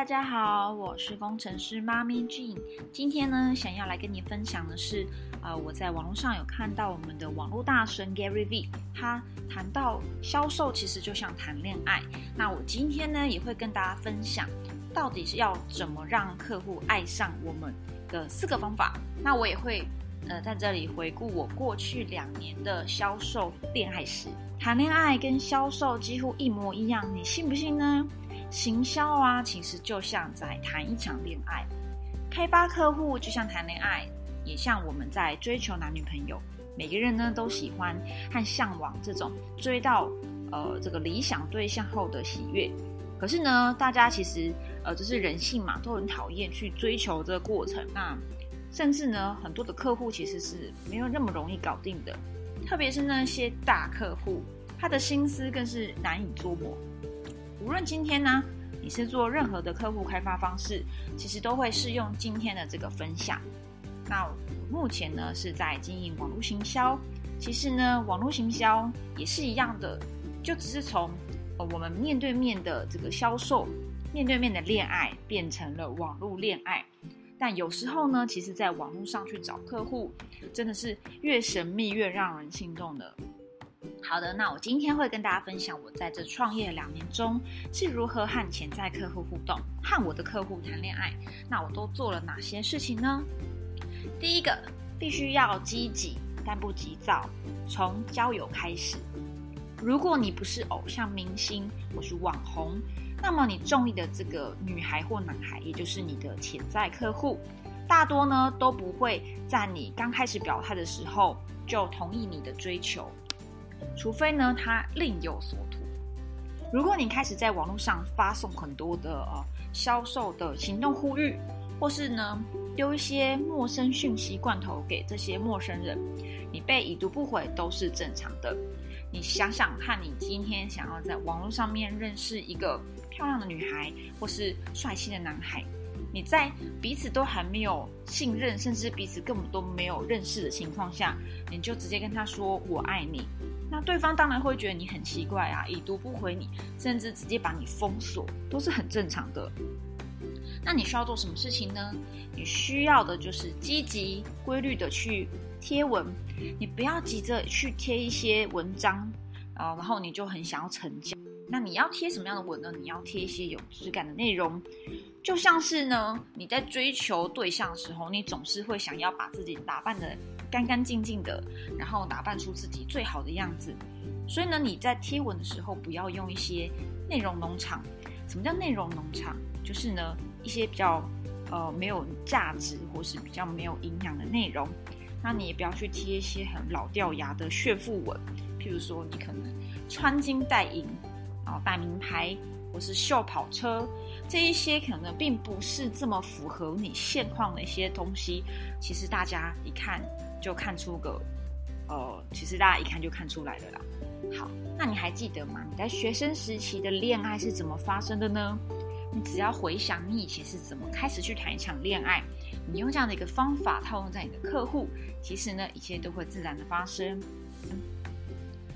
大家好，我是工程师妈咪 Jean。今天呢，想要来跟你分享的是，呃，我在网络上有看到我们的网络大神 Gary V，他谈到销售其实就像谈恋爱。那我今天呢，也会跟大家分享，到底是要怎么让客户爱上我们的四个方法。那我也会，呃，在这里回顾我过去两年的销售恋爱史。谈恋爱跟销售几乎一模一样，你信不信呢？行销啊，其实就像在谈一场恋爱，开发客户就像谈恋爱，也像我们在追求男女朋友。每个人呢都喜欢和向往这种追到呃这个理想对象后的喜悦。可是呢，大家其实呃就是人性嘛，都很讨厌去追求这个过程。那甚至呢，很多的客户其实是没有那么容易搞定的，特别是那些大客户，他的心思更是难以捉摸。无论今天呢，你是做任何的客户开发方式，其实都会适用今天的这个分享。那目前呢是在经营网络行销，其实呢网络行销也是一样的，就只是从呃我们面对面的这个销售，面对面的恋爱变成了网络恋爱。但有时候呢，其实在网络上去找客户，真的是越神秘越让人心动的。好的，那我今天会跟大家分享我在这创业两年中是如何和潜在客户互动，和我的客户谈恋爱。那我都做了哪些事情呢？第一个，必须要积极但不急躁，从交友开始。如果你不是偶像明星或是网红，那么你中意的这个女孩或男孩，也就是你的潜在客户，大多呢都不会在你刚开始表态的时候就同意你的追求。除非呢，他另有所图。如果你开始在网络上发送很多的呃销售的行动呼吁，或是呢丢一些陌生讯息罐头给这些陌生人，你被已读不回都是正常的。你想想看，你今天想要在网络上面认识一个漂亮的女孩，或是帅气的男孩，你在彼此都还没有信任，甚至彼此根本都没有认识的情况下，你就直接跟他说“我爱你”。那对方当然会觉得你很奇怪啊，已读不回你，甚至直接把你封锁，都是很正常的。那你需要做什么事情呢？你需要的就是积极、规律的去贴文，你不要急着去贴一些文章啊，然后你就很想要成交。那你要贴什么样的文呢？你要贴一些有质感的内容，就像是呢，你在追求对象的时候，你总是会想要把自己打扮的。干干净净的，然后打扮出自己最好的样子。所以呢，你在贴文的时候不要用一些内容农场。什么叫内容农场？就是呢一些比较呃没有价值或是比较没有营养的内容。那你也不要去贴一些很老掉牙的炫富文，譬如说你可能穿金戴银，然后戴名牌或是秀跑车，这一些可能并不是这么符合你现况的一些东西。其实大家一看。就看出个，呃，其实大家一看就看出来了啦。好，那你还记得吗？你在学生时期的恋爱是怎么发生的呢？你只要回想你以前是怎么开始去谈一场恋爱，你用这样的一个方法套用在你的客户，其实呢，一切都会自然的发生。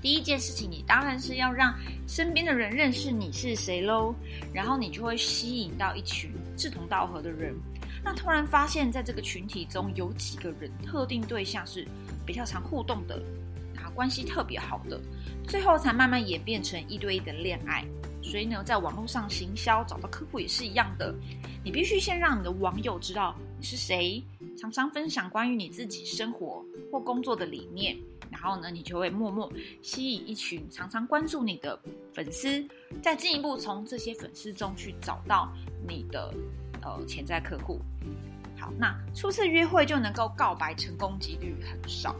第一件事情，你当然是要让身边的人认识你是谁喽，然后你就会吸引到一群志同道合的人。那突然发现，在这个群体中有几个人特定对象是比较常互动的，然后关系特别好的，最后才慢慢演变成一对一的恋爱。所以呢，在网络上行销找到客户也是一样的，你必须先让你的网友知道你是谁，常常分享关于你自己生活或工作的理念，然后呢，你就会默默吸引一群常常关注你的粉丝，再进一步从这些粉丝中去找到你的。呃，潜在客户，好，那初次约会就能够告白成功几率很少，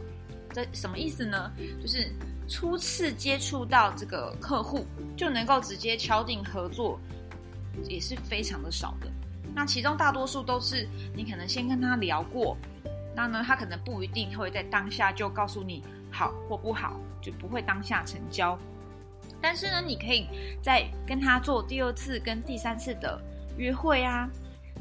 这什么意思呢？就是初次接触到这个客户就能够直接敲定合作，也是非常的少的。那其中大多数都是你可能先跟他聊过，那呢，他可能不一定会在当下就告诉你好或不好，就不会当下成交。但是呢，你可以在跟他做第二次跟第三次的约会啊。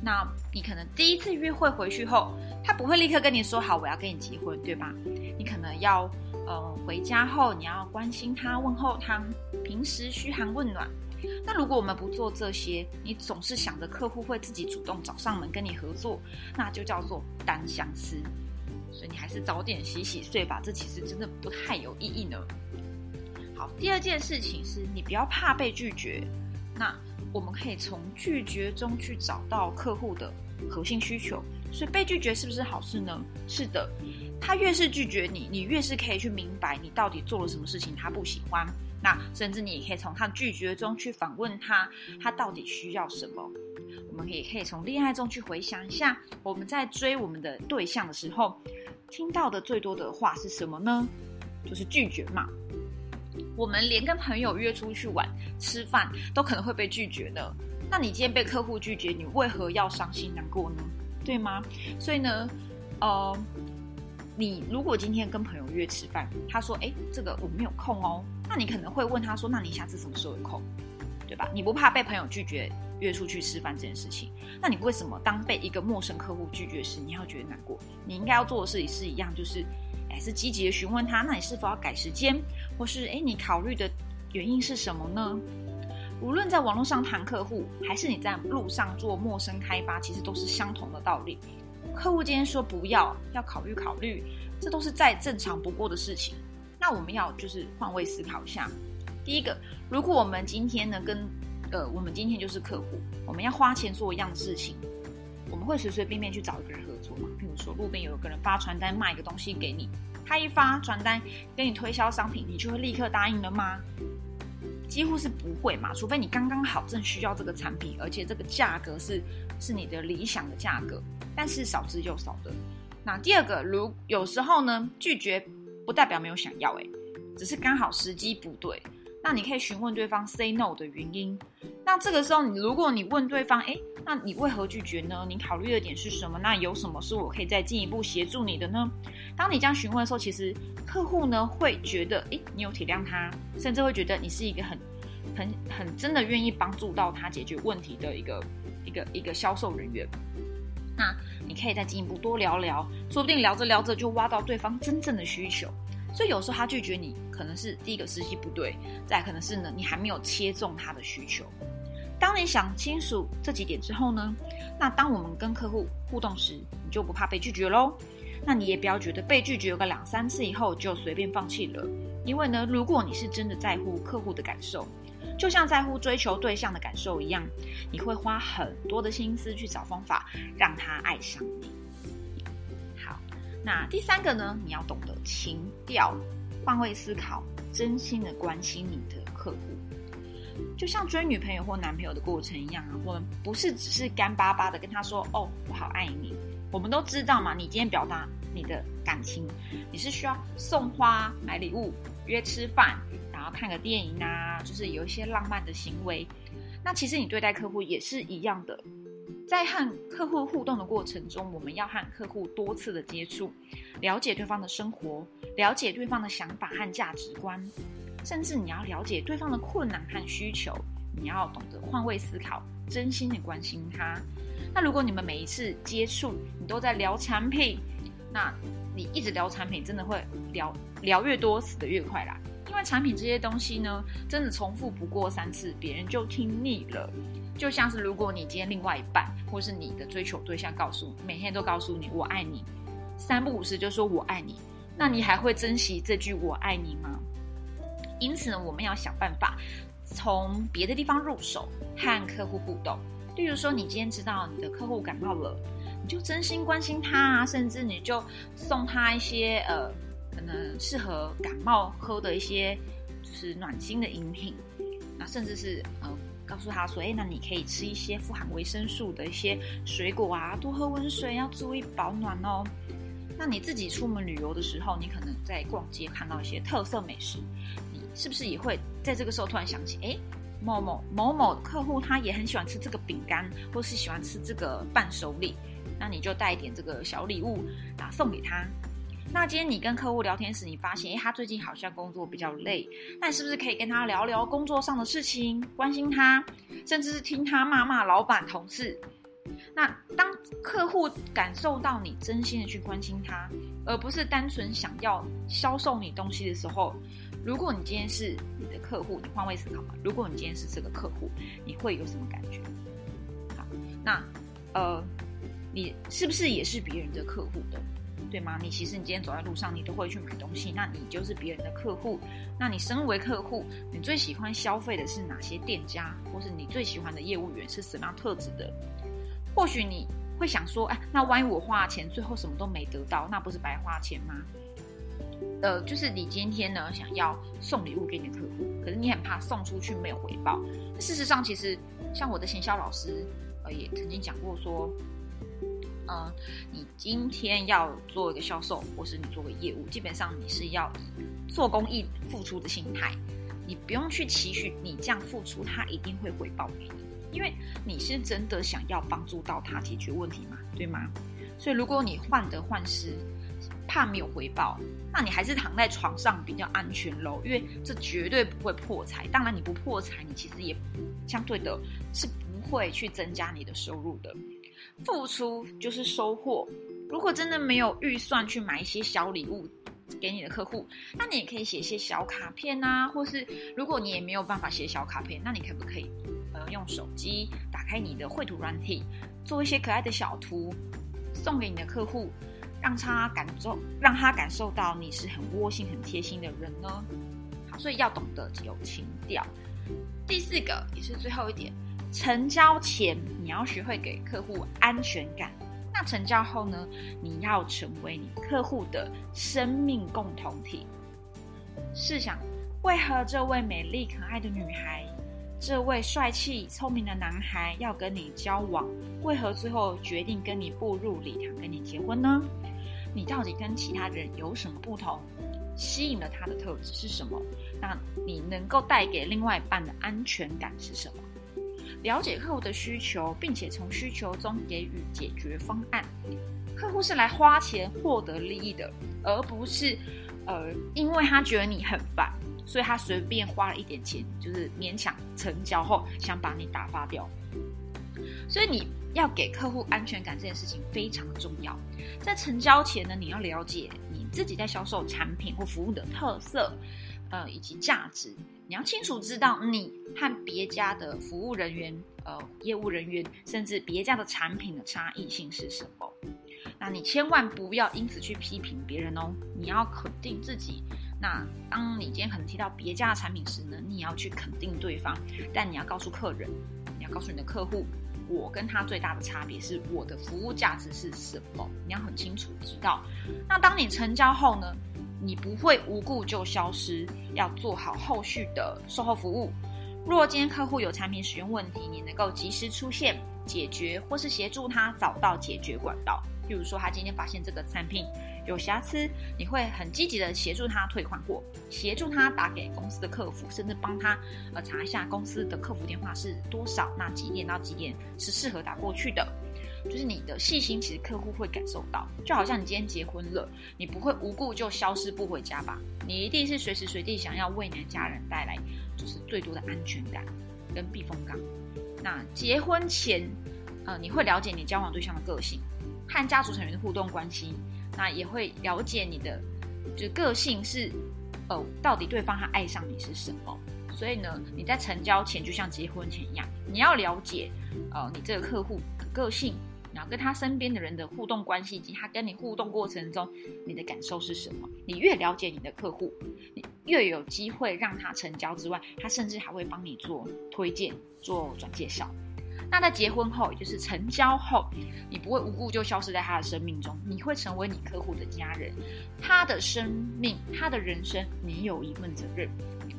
那你可能第一次约会回去后，他不会立刻跟你说好我要跟你结婚，对吧？你可能要呃，回家后你要关心他、问候他，平时嘘寒问暖。那如果我们不做这些，你总是想着客户会自己主动找上门跟你合作，那就叫做单相思。所以你还是早点洗洗睡吧，这其实真的不太有意义呢。好，第二件事情是你不要怕被拒绝，那我们可以从拒绝中去找到客户的核心需求。所以被拒绝是不是好事呢？是的，他越是拒绝你，你越是可以去明白你到底做了什么事情他不喜欢。那甚至你也可以从他拒绝中去访问他，他到底需要什么？我们也可以从恋爱中去回想一下，我们在追我们的对象的时候，听到的最多的话是什么呢？就是拒绝嘛。我们连跟朋友约出去玩、吃饭都可能会被拒绝的。那你今天被客户拒绝，你为何要伤心难过呢？对吗？所以呢，呃。你如果今天跟朋友约吃饭，他说：“哎，这个我没有空哦。”那你可能会问他说：“那你下次什么时候有空？对吧？”你不怕被朋友拒绝约出去吃饭这件事情？那你为什么当被一个陌生客户拒绝时，你要觉得难过？你应该要做的事情是一样，就是还，是积极的询问他，那你是否要改时间，或是哎，你考虑的原因是什么呢？无论在网络上谈客户，还是你在路上做陌生开发，其实都是相同的道理。客户今天说不要，要考虑考虑，这都是再正常不过的事情。那我们要就是换位思考一下。第一个，如果我们今天呢跟呃，我们今天就是客户，我们要花钱做一样的事情，我们会随随便便去找一个人合作吗？譬如说，路边有一个人发传单卖一个东西给你，他一发传单给你推销商品，你就会立刻答应了吗？几乎是不会嘛，除非你刚刚好正需要这个产品，而且这个价格是是你的理想的价格。但是少之又少的。那第二个，如有时候呢，拒绝不代表没有想要，诶，只是刚好时机不对。那你可以询问对方 say no 的原因。那这个时候，你如果你问对方，诶，那你为何拒绝呢？你考虑的点是什么？那有什么是我可以再进一步协助你的呢？当你这样询问的时候，其实客户呢会觉得，诶，你有体谅他，甚至会觉得你是一个很、很、很真的愿意帮助到他解决问题的一个、一个、一个销售人员。那你可以再进一步多聊聊，说不定聊着聊着就挖到对方真正的需求。所以有时候他拒绝你，可能是第一个时机不对，再可能是呢你还没有切中他的需求。当你想清楚这几点之后呢，那当我们跟客户互动时，你就不怕被拒绝喽。那你也不要觉得被拒绝个两三次以后就随便放弃了，因为呢，如果你是真的在乎客户的感受。就像在乎追求对象的感受一样，你会花很多的心思去找方法让他爱上你。那第三个呢？你要懂得情调，换位思考，真心的关心你的客户。就像追女朋友或男朋友的过程一样啊，我们不是只是干巴巴的跟他说：“哦，我好爱你。”我们都知道嘛，你今天表达你的感情，你是需要送花、买礼物、约吃饭。然后看个电影啊，就是有一些浪漫的行为。那其实你对待客户也是一样的，在和客户互动的过程中，我们要和客户多次的接触，了解对方的生活，了解对方的想法和价值观，甚至你要了解对方的困难和需求。你要懂得换位思考，真心的关心他。那如果你们每一次接触，你都在聊产品，那你一直聊产品，真的会聊聊越多，死的越快啦。因为产品这些东西呢，真的重复不过三次，别人就听腻了。就像是如果你今天另外一半，或是你的追求对象告诉你，每天都告诉你“我爱你”，三不五时就说我爱你，那你还会珍惜这句“我爱你”吗？因此呢，我们要想办法从别的地方入手和客户互动。例如说，你今天知道你的客户感冒了，你就真心关心他啊，甚至你就送他一些呃。可能适合感冒喝的一些就是暖心的饮品，那甚至是呃告诉他说，哎，那你可以吃一些富含维生素的一些水果啊，多喝温水，要注意保暖哦。那你自己出门旅游的时候，你可能在逛街看到一些特色美食，你是不是也会在这个时候突然想起，哎，某某某某客户他也很喜欢吃这个饼干，或是喜欢吃这个伴手礼，那你就带一点这个小礼物啊送给他。那今天你跟客户聊天时，你发现，哎，他最近好像工作比较累，那你是不是可以跟他聊聊工作上的事情，关心他，甚至是听他骂骂老板、同事？那当客户感受到你真心的去关心他，而不是单纯想要销售你东西的时候。如果你今天是你的客户，你换位思考嘛。如果你今天是这个客户，你会有什么感觉？好，那呃，你是不是也是别人的客户的，对吗？你其实你今天走在路上，你都会去买东西，那你就是别人的客户。那你身为客户，你最喜欢消费的是哪些店家，或是你最喜欢的业务员是什么样特质的？或许你会想说，哎，那万一我花钱，最后什么都没得到，那不是白花钱吗？呃，就是你今天呢想要送礼物给你的客户，可是你很怕送出去没有回报。事实上，其实像我的行销老师，呃，也曾经讲过说，嗯，你今天要做一个销售，或是你做个业务，基本上你是要以做公益付出的心态，你不用去期许你这样付出，他一定会回报给你，因为你是真的想要帮助到他解决问题嘛，对吗？所以如果你患得患失。怕没有回报，那你还是躺在床上比较安全喽，因为这绝对不会破财。当然，你不破财，你其实也相对的是不会去增加你的收入的。付出就是收获。如果真的没有预算去买一些小礼物给你的客户，那你也可以写一些小卡片啊，或是如果你也没有办法写小卡片，那你可不可以呃用手机打开你的绘图软体，做一些可爱的小图送给你的客户？让他感受，让他感受到你是很窝心、很贴心的人呢。好，所以要懂得有情调。第四个也是最后一点，成交前你要学会给客户安全感。那成交后呢，你要成为你客户的生命共同体。试想，为何这位美丽可爱的女孩，这位帅气聪明的男孩要跟你交往？为何最后决定跟你步入礼堂，跟你结婚呢？你到底跟其他人有什么不同？吸引了他的特质是什么？那你能够带给另外一半的安全感是什么？了解客户的需求，并且从需求中给予解决方案。客户是来花钱获得利益的，而不是呃，因为他觉得你很烦，所以他随便花了一点钱，就是勉强成交后想把你打发掉。所以你要给客户安全感这件事情非常重要。在成交前呢，你要了解你自己在销售产品或服务的特色，呃，以及价值。你要清楚知道你和别家的服务人员、呃，业务人员，甚至别家的产品的差异性是什么。那你千万不要因此去批评别人哦。你要肯定自己。那当你今天可能提到别家的产品时呢，你也要去肯定对方。但你要告诉客人，你要告诉你的客户。我跟他最大的差别是我的服务价值是什么？你要很清楚知道。那当你成交后呢？你不会无故就消失，要做好后续的售后服务。若今天客户有产品使用问题，你能够及时出现解决，或是协助他找到解决管道。比如说，他今天发现这个产品。有瑕疵，你会很积极的协助他退换货，协助他打给公司的客服，甚至帮他呃查一下公司的客服电话是多少，那几点到几点是适合打过去的。就是你的细心，其实客户会感受到。就好像你今天结婚了，你不会无故就消失不回家吧？你一定是随时随地想要为你的家人带来就是最多的安全感跟避风港。那结婚前，呃，你会了解你交往对象的个性和家族成员的互动关系。那也会了解你的，就个性是，呃，到底对方他爱上你是什么？所以呢，你在成交前就像结婚前一样，你要了解，呃，你这个客户的个性，跟他身边的人的互动关系，以及他跟你互动过程中你的感受是什么？你越了解你的客户，你越有机会让他成交之外，他甚至还会帮你做推荐、做转介绍。那在结婚后，也就是成交后，你不会无故就消失在他的生命中，你会成为你客户的家人，他的生命，他的人生，你有一份责任，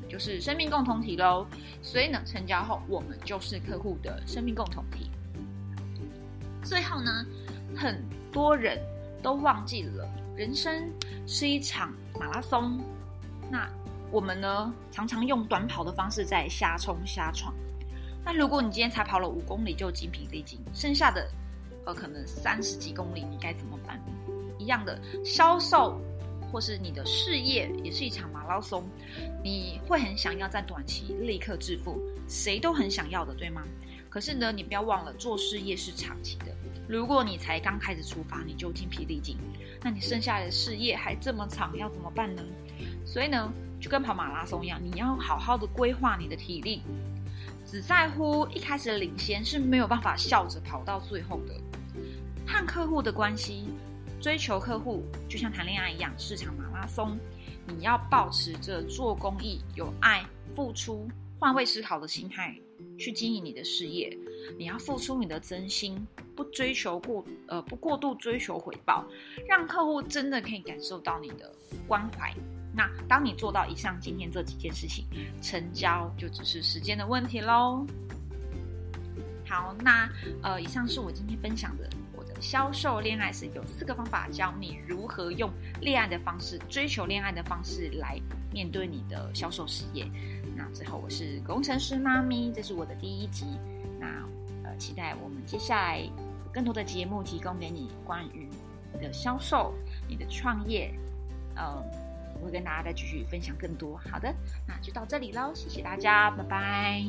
就是生命共同体喽。所以呢，成交后，我们就是客户的生命共同体。最后呢，很多人都忘记了，人生是一场马拉松，那我们呢，常常用短跑的方式在瞎冲瞎闯。那如果你今天才跑了五公里就精疲力尽，剩下的呃可能三十几公里你该怎么办？一样的销售或是你的事业也是一场马拉松，你会很想要在短期立刻致富，谁都很想要的，对吗？可是呢，你不要忘了，做事业是长期的。如果你才刚开始出发，你就精疲力尽，那你剩下的事业还这么长，要怎么办呢？所以呢，就跟跑马拉松一样，你要好好的规划你的体力。只在乎一开始的领先是没有办法笑着跑到最后的。和客户的关系，追求客户就像谈恋爱一样，市场马拉松，你要保持着做公益、有爱、付出、换位思考的心态去经营你的事业。你要付出你的真心，不追求过呃不过度追求回报，让客户真的可以感受到你的关怀。那当你做到以上今天这几件事情，成交就只是时间的问题喽。好，那呃，以上是我今天分享的我的销售恋爱史，有四个方法教你如何用恋爱的方式追求恋爱的方式来面对你的销售事业。最后，我是工程师妈咪，这是我的第一集。那呃，期待我们接下来更多的节目提供给你关于你的销售、你的创业，嗯。我会跟大家再继续分享更多。好的，那就到这里喽，谢谢大家，拜拜。